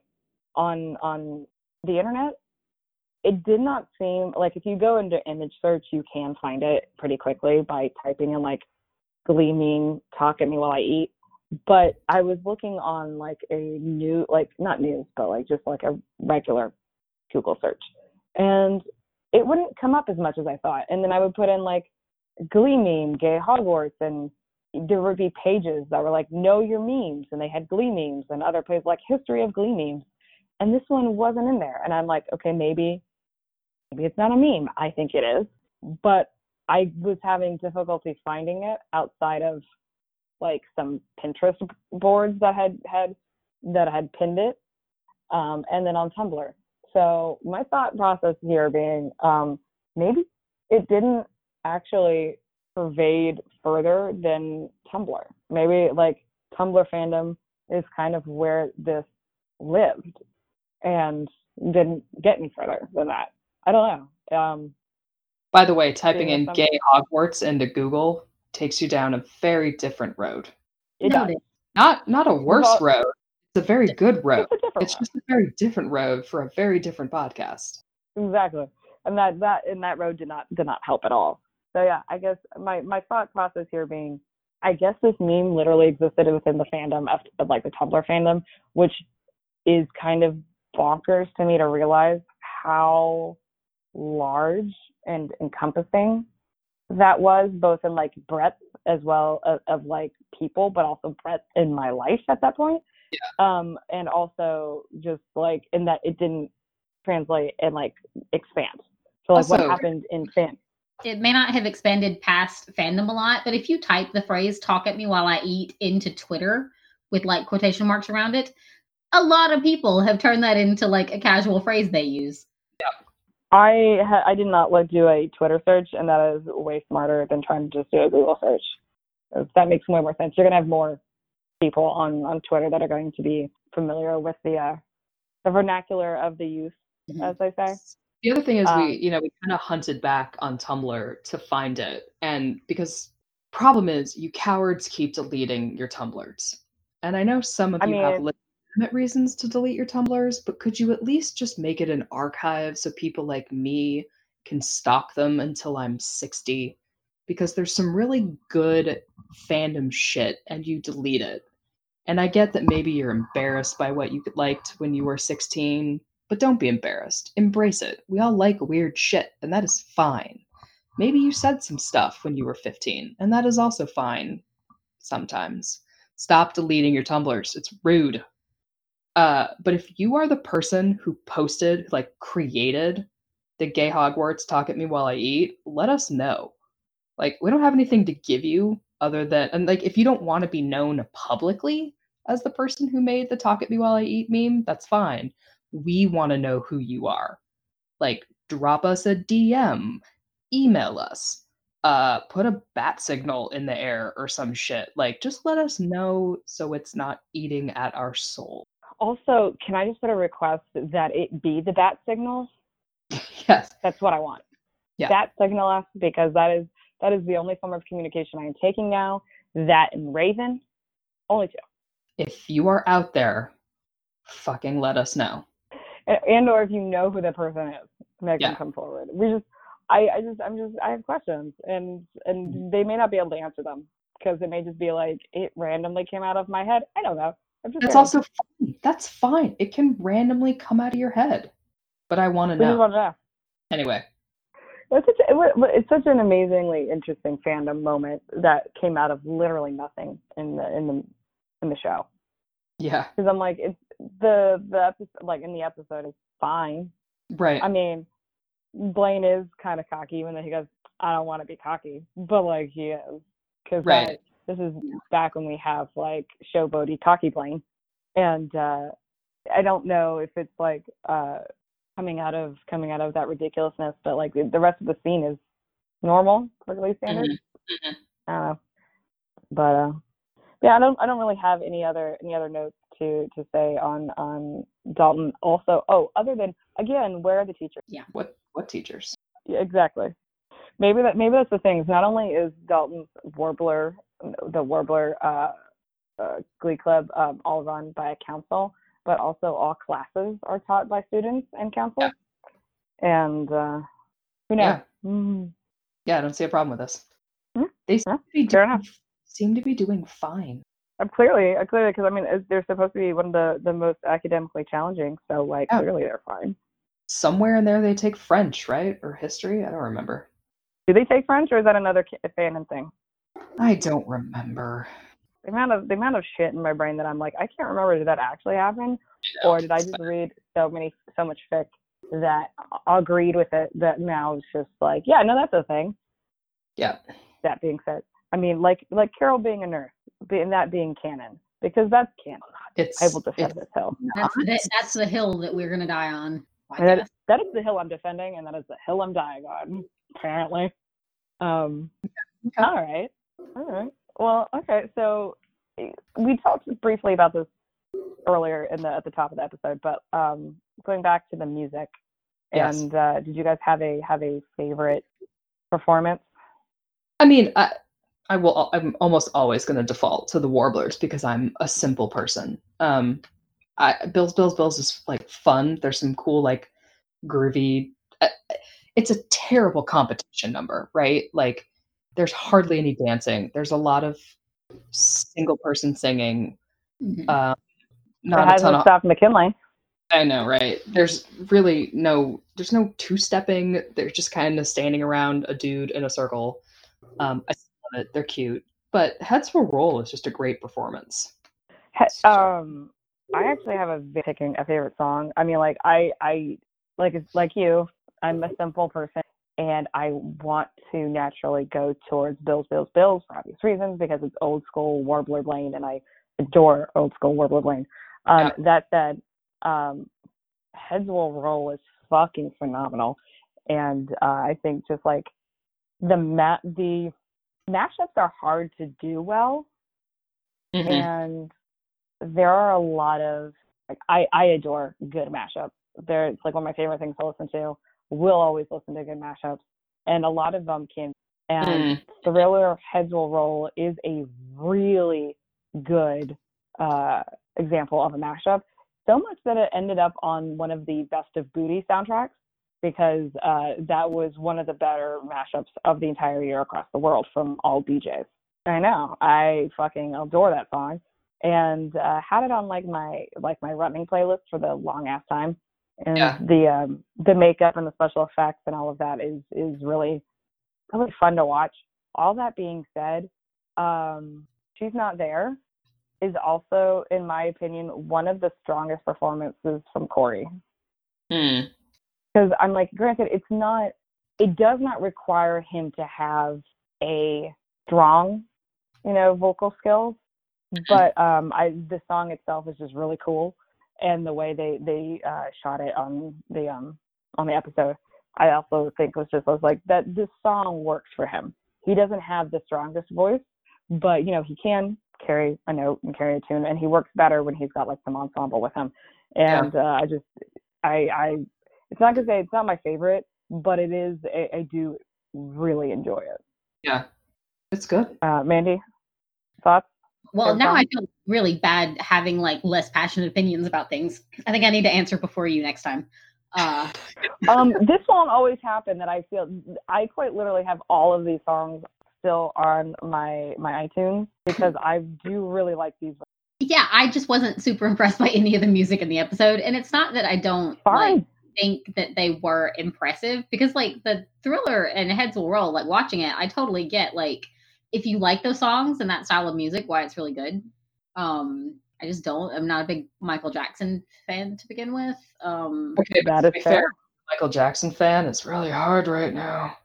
on on the internet it did not seem like if you go into image search you can find it pretty quickly by typing in like glee meme talk at me while i eat. But i was looking on like a new like not news but like just like a regular google search. And it wouldn't come up as much as I thought. And then I would put in like Glee meme, gay Hogwarts, and there would be pages that were like know your memes, and they had Glee memes, and other pages like history of Glee memes, and this one wasn't in there. And I'm like, okay, maybe, maybe it's not a meme. I think it is, but I was having difficulty finding it outside of like some Pinterest boards that had had that had pinned it, um, and then on Tumblr. So my thought process here being um, maybe it didn't actually pervade further than Tumblr. Maybe like Tumblr fandom is kind of where this lived and didn't get any further than that. I don't know. Um, By the way, typing in some- gay Hogwarts into Google takes you down a very different road. it does. Not not a worse Well- road. A very good road. It's It's just a very different road for a very different podcast. exactly and that that and that road did not did not help at all so yeah i guess my my thought process here being i guess this meme literally existed within the fandom of, of like the tumblr fandom which is kind of bonkers to me to realize how large and encompassing that was both in like breadth as well of, of like people but also breadth in my life at that point um and also just like in that it didn't translate and like expand. So like what happened in fan It may not have expanded past fandom a lot, but if you type the phrase "talk at me while I eat" into Twitter with like quotation marks around it, a lot of people have turned that into like a casual phrase they use. i ha- i did not like do a twitter search and that is way smarter than trying to just do a google search. That makes way more sense. You're going to have more people on on twitter that are going to be familiar with the uh the vernacular of the youth Mhm. as they say The other thing is Um, we, you know, we kind of hunted back on Tumblr to find it, and because problem is you cowards keep deleting your Tumblrs, and I know some of I you have mean- legitimate reasons to delete your Tumblrs, but could you at least just make it an archive so people like me can stalk them until I'm sixty? Because there's some really good fandom shit, and you delete it. And I get that maybe you're embarrassed by what you liked when you were 16, but don't be embarrassed. Embrace it. We all like weird shit, and that is fine. Maybe you said some stuff when you were 15, and that is also fine sometimes. Stop deleting your Tumblrs. It's rude. Uh, but if you are the person who posted, like created the gay Hogwarts talk at me while I eat, let us know. Like, we don't have anything to give you other than, and like, if you don't want to be known publicly as the person who made the talk at me while I eat meme, that's fine we want to know who you are. Like, drop us a DM, email us, uh, put a bat signal in the air or some shit. Like, just let us know so it's not eating at our soul. also can i just put a request that it be the bat signal yes. that's what i want Yeah. bat signal us because that is that is the only form of communication i am taking now that and raven only two If you are out there, fucking let us know. and, and or if you know who the person is, make Yeah. them come forward. We just, I, I just, I'm just, I have questions, and and mm. they may not be able to answer them because it may just be like it randomly came out of my head. I don't know. I'm just That's also fine. That's fine. It can randomly come out of your head. But I want to we just want to know. Anyway, It's such, a, it's such an amazingly interesting fandom moment that came out of literally nothing in the in the in the show. yeah, Because I'm like, it's the the episode, like in the episode is fine. right. I mean, Blaine is kind of cocky even though he goes, I don't want to be cocky, but like he is. Because Right. this is back when we have like showboaty cocky Blaine. And uh, I don't know if it's like uh, coming out of coming out of that ridiculousness, but like the rest of the scene is normal least standards. Mhm. I don't. But uh, yeah, I don't I don't really have any other any other notes to to say on on Dalton. Also, oh, other than again, where are the teachers? Yeah, what what teachers? Yeah, exactly. Maybe that maybe that's the thing. Not only is Dalton's Warbler, the Warbler uh, uh, Glee Club, um, all run by a council, but also all classes are taught by students and council. And uh, who knows? Yeah. Mm, Yeah, I don't see a problem with this. Hmm, They seem yeah, to doing, seem to be doing fine. uh, clearly, uh, clearly, because I mean, they're supposed to be one of the the most academically challenging. So like, Yeah. clearly, they're fine. Somewhere in there they take French, right? Or history? I don't remember. Do they take French, or is that another fanon thing? I don't remember. The amount of the amount of shit in my brain that I'm like, I can't remember. Did that actually happen? or did I just read so many so much fic that I agreed with it that now it's just like, yeah, no, that's a thing. Yeah. That being said, I mean, like like Carole being a nurse, being that being canon, because that's canon. It's I will defend this hill. That's the, that's the hill that we're gonna die on. That, that is the hill I'm defending, and that is the hill I'm dying on. Apparently. Um. All right. All right. Well, okay. So we talked briefly about this earlier in the at the top of the episode, but um, going back to the music, Yes. and uh, did you guys have a have a favorite performance? I mean, I, I will. I'm almost always going to default to the Warblers because I'm a simple person. Um, I, Bills, Bills, Bills is like fun. There's some cool, like, groovy. Uh, it's a terrible competition number, right? Like, there's hardly any dancing. There's a lot of single person singing. Mhm. Uh, It not a ton hasn't of. stopped McKinley. I know, right? There's really no. There's no two stepping. They're just kind of standing around a dude in a circle. Um, I love it. They're cute, but Heads Will Roll is just a great performance. He- Um, I actually have a picking a favorite song. I mean, like I, I like it's like you. I'm a simple person, and I want to naturally go towards Bills, Bills, Bills for obvious reasons because it's old school Warbler Lane, and I adore old school Warbler Lane. Um, That said, um, Heads Will Roll is fucking phenomenal, and uh, I think just like the ma- the mashups are hard to do well Mhm. and there are a lot of like I I adore good mashups. They're it's like one of my favorite things to listen to. We'll always listen to good mashups, and a lot of them can. And Mm. Thriller Heads Will Roll is a really good uh, example of a mashup. So much that it ended up on one of the Best of Bootie soundtracks because uh, that was one of the better mashups of the entire year across the world from all DJs. I know. I fucking adore that song and uh, had it on like my like my running playlist for the long ass time. And Yeah. the um the makeup and the special effects and all of that is is really really fun to watch. All that being said, um, she's not there is also, in my opinion, one of the strongest performances from Cory Mm. because I'm like, granted, it's not, it does not require him to have a strong, you know, vocal skills, but um, I the song itself is just really cool, and the way they they uh, shot it on the um on the episode, I also think was just I was like that this song works for him. He doesn't have the strongest voice, but you know he can carry a note and carry a tune, and he works better when he's got like some ensemble with him. And uh, I just I I it's not to say it's not my favorite, but it is. I, I do really enjoy it. Yeah, it's good. Uh, Mandy, thoughts? Well, now I feel really bad having like less passionate opinions about things. I think I need to answer before you next time. Uh, Um, this won't always happen. That I feel I quite literally have all of these songs still on my my iTunes because I do really like these. yeah, I just wasn't super impressed by any of the music in the episode, and it's not that I don't like, think that they were impressive because like the thriller and heads will roll like watching it i totally get like if you like those songs and that style of music why it's really good. Um i just don't i'm not a big michael jackson fan to begin with um Okay, but That to be fair. fair, Michael Jackson fan, it's really hard right now,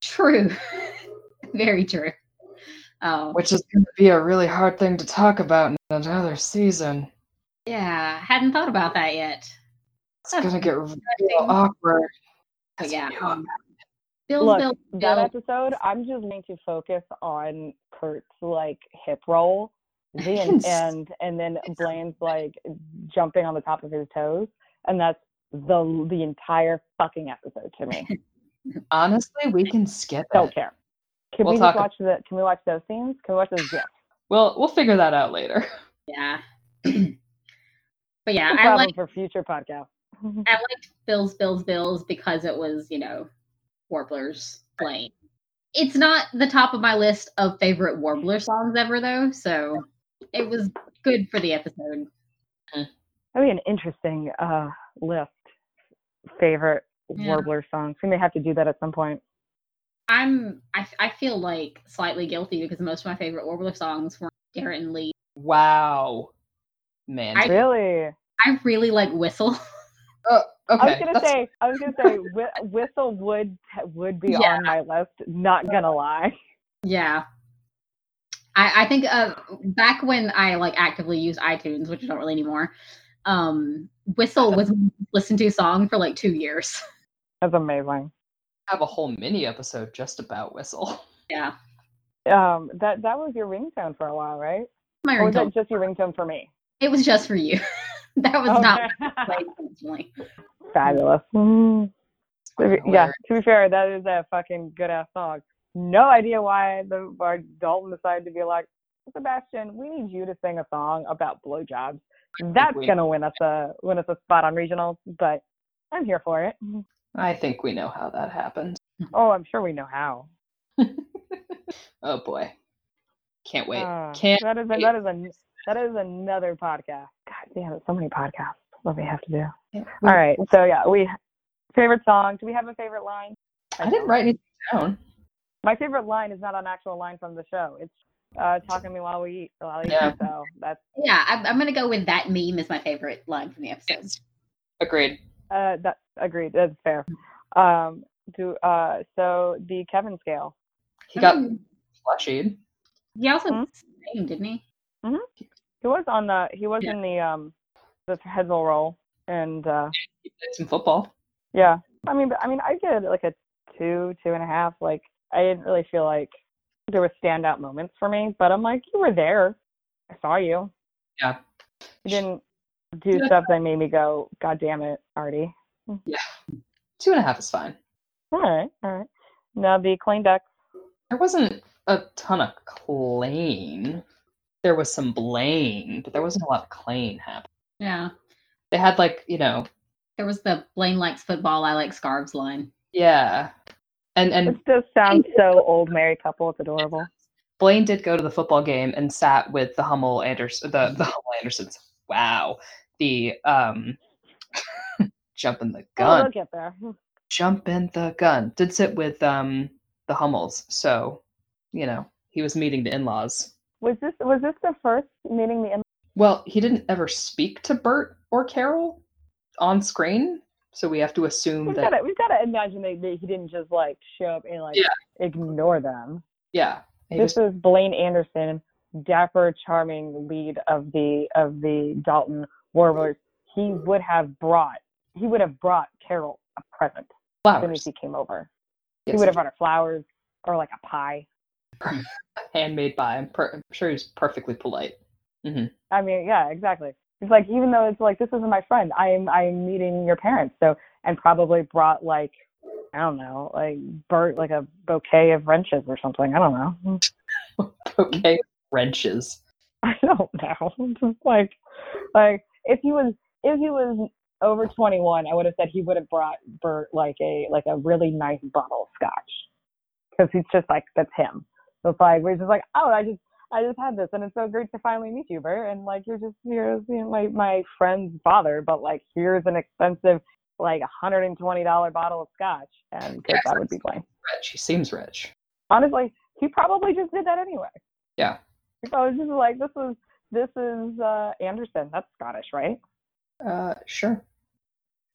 true. Very true. Um which is going to be a really hard thing to talk about in another season. yeah hadn't thought about that yet. It's going to get real awkward. but That's yeah what you um, Bill's Look, Bill, that Bill, episode, I'm just going to focus on Kurt's like hip roll, the can and and then Blaine's like jumping on the top of his toes, and that's the the entire fucking episode to me. Honestly, we can skip Don't it. care. Can We'll we talk- just watch the? Can we watch those scenes? Can we watch those gifs? Well, we'll figure that out later. yeah but yeah i like for future podcast. I liked Bills, Bills, Bills because it was, you know, Warblers playing. It's not the top of my list of favorite Warbler songs ever, though, so it was good for the episode. That'd be an interesting uh, list. Favorite Yeah. Warbler songs. We may have to do that at some point. I'm, I, I feel like slightly guilty because most of my favorite Warbler songs were Garrett and Lee. Wow. Man. I- Really? I really like Whistle. Okay. I was gonna that's- say, I was gonna say, whistle would would be Yeah. on my list. Not gonna lie. Yeah. I, I think uh, back when I like actively used iTunes, which I don't really anymore, um, Whistle was my listened to song for like two years. That's amazing. I have a whole mini episode just about Whistle. Yeah. Um, that that was your ringtone for a while, right? My Or was ringtone. that just your ringtone for me? It was just for you. that was not Okay. played intentionally. fabulous. Mm. Yeah, to be fair, that is a fucking good ass song. No idea why the why Dalton decided to be like, Sebastian, we need you to sing a song about blowjobs. That's we- gonna win us a win us a spot on regionals, but I'm here for it. I think we know how that happened. Oh, I'm sure we know how. Oh boy. Can't wait. Uh, Can't that is a, wait. that is a that is another podcast. God damn it, so many podcasts. What we have to do. All right, so yeah, we favorite song. Do we have a favorite line? I didn't write anything down. My favorite line is not an actual line from the show. It's uh, talking to me while we eat. While I eat. Yeah. So that's Yeah, I'm, I'm gonna go with that meme is my favorite line from the episode. Yes. Agreed. uh, that agreed. That's fair. Um, do uh, so the Kevin scale. He got Mm. flushed. He also Hmm? sang, didn't he? He was on the. He was Yeah. in the um, the Heads Will Roll, and uh, He played some football. yeah. I mean, but- I mean, I it like a two, two and a half. Like I didn't really feel like there were standout moments for me, but I'm like, you were there. I saw you. Yeah. You didn't do stuff that made me go, God damn it, Artie. Yeah. Two and a half is fine. All right, all right. Now the clean deck. There wasn't a ton of Klaine. There was some Blaine, but there wasn't a lot of Klaine happening. Yeah. They had like, you know, There was the Blaine likes football, I like scarves line. yeah. And and It just sounds so old married couple. It's adorable. Blaine did go to the football game and sat with the Hummel Anderson, the the Hummel Andersons. Wow, the um, jumping the Oh, gun, we'll get there. jumping the gun. Did sit with um the Hummels, so you know he was meeting the in-laws. Was this was this the first meeting the Well, he didn't ever speak to Burt or Carole on screen, so we have to assume We've that got to we've got to imagine that that he didn't just like show up and like Yeah. ignore them. yeah, This just is Blaine Anderson, dapper, charming lead of the of the Dalton Warblers. He would have brought he would have brought Carole a present as soon as he came over. Yes, he would have brought her flowers or like a pie. handmade by. I'm, per- I'm sure he's perfectly polite. Mm-hmm. I mean, yeah, exactly. It's like even though it's like this isn't my friend, I am I am meeting your parents. So and probably brought like I don't know, like Burt like a bouquet of wrenches or something. I don't know. Okay, wrenches. I don't know. Just like like if he was if he was over twenty one, I would have said he would have brought Burt like a like a really nice bottle of scotch because he's just like that's him. So it's like we're just like oh I just I just had this and it's so great to finally meet you, Burt. And like you're just here's you know, my my friend's father, but like here's an expensive like hundred and twenty dollar bottle of scotch, and because that would be Blaine. Rich. He seems rich. Honestly, he probably just did that anyway. Yeah. He probably just like this is this is uh Anderson. That's Scottish, right? Uh, sure.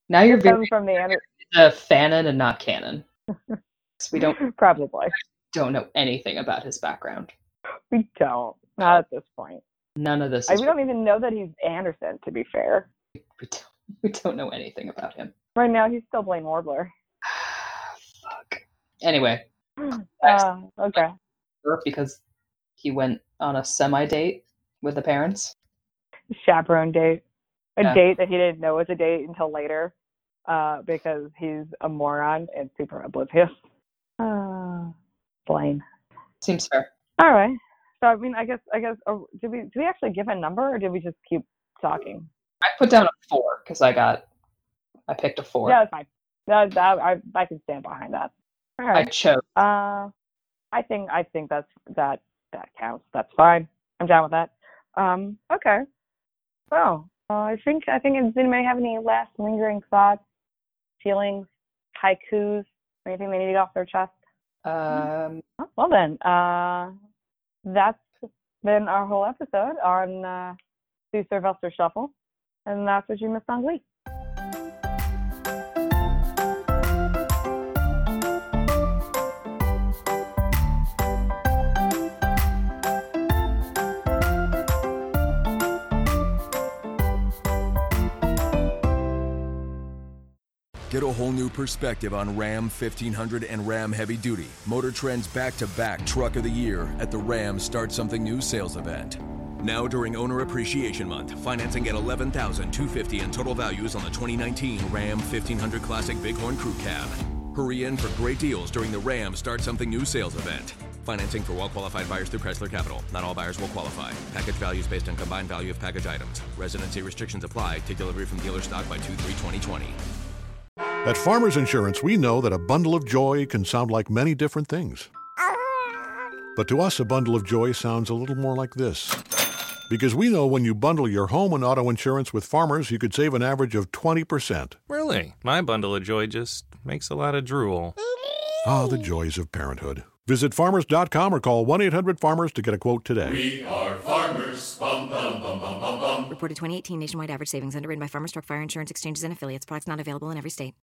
Now you're very from the Ander- uh, fanon and not canon. we don't probably. Don't know anything about his background. We don't. Not at this point. None of this. I, we don't even know that he's Anderson. To be fair, we, don't, we don't know anything about him. right now he's still Blaine Warbler. Fuck. Anyway, Uh, okay. because he went on a semi date with the parents. Chaperone date. A Yeah. date that he didn't know was a date until later, uh, because he's a moron and super oblivious. Uh, Blaine. Seems fair. All right. So I mean, I guess I guess uh, did we did we actually give a number or did we just keep talking? I put down a four because I got. I picked a four. Yeah, that's fine. That, that I I can stand behind that. All I right. chose. Uh, I think I think that's that that counts. That's fine. I'm down with that. Um, okay. Well, uh, I think I think does anybody have any last lingering thoughts, feelings, haikus, anything they need to get off their chest? Um, Oh, Well then, uh, that's been our whole episode on uh, Sue Sylvester Shuffle, and that's what you missed on Glee. Get a whole new perspective on Ram 1500 and Ram Heavy Duty, Motor Trend's back to back Truck of the Year at the Ram Start Something New sales event. Now during Owner Appreciation Month, financing at $11,250 in total values on the 2019 Ram 1500 Classic Bighorn Crew Cab. Hurry in for great deals during the Ram Start Something New sales event. Financing for well qualified buyers through Chrysler Capital. Not all buyers will qualify. Package values based on combined value of package items. Residency restrictions apply. Take delivery from dealer stock by 2 3 2020. At Farmers Insurance, we know that a bundle of joy can sound like many different things. But to us, a bundle of joy sounds a little more like this. Because we know when you bundle your home and auto insurance with Farmers, you could save an average of 20%. Really? My bundle of joy just makes a lot of drool. Ah, the joys of parenthood. Visit farmers.com or call 1 800 Farmers to get a quote today. We are farmers. Bum, bum, bum, bum, bum, bum. Reported 2018 nationwide average savings underwritten by Farmers Truck Fire Insurance Exchanges and Affiliates. Products not available in every state.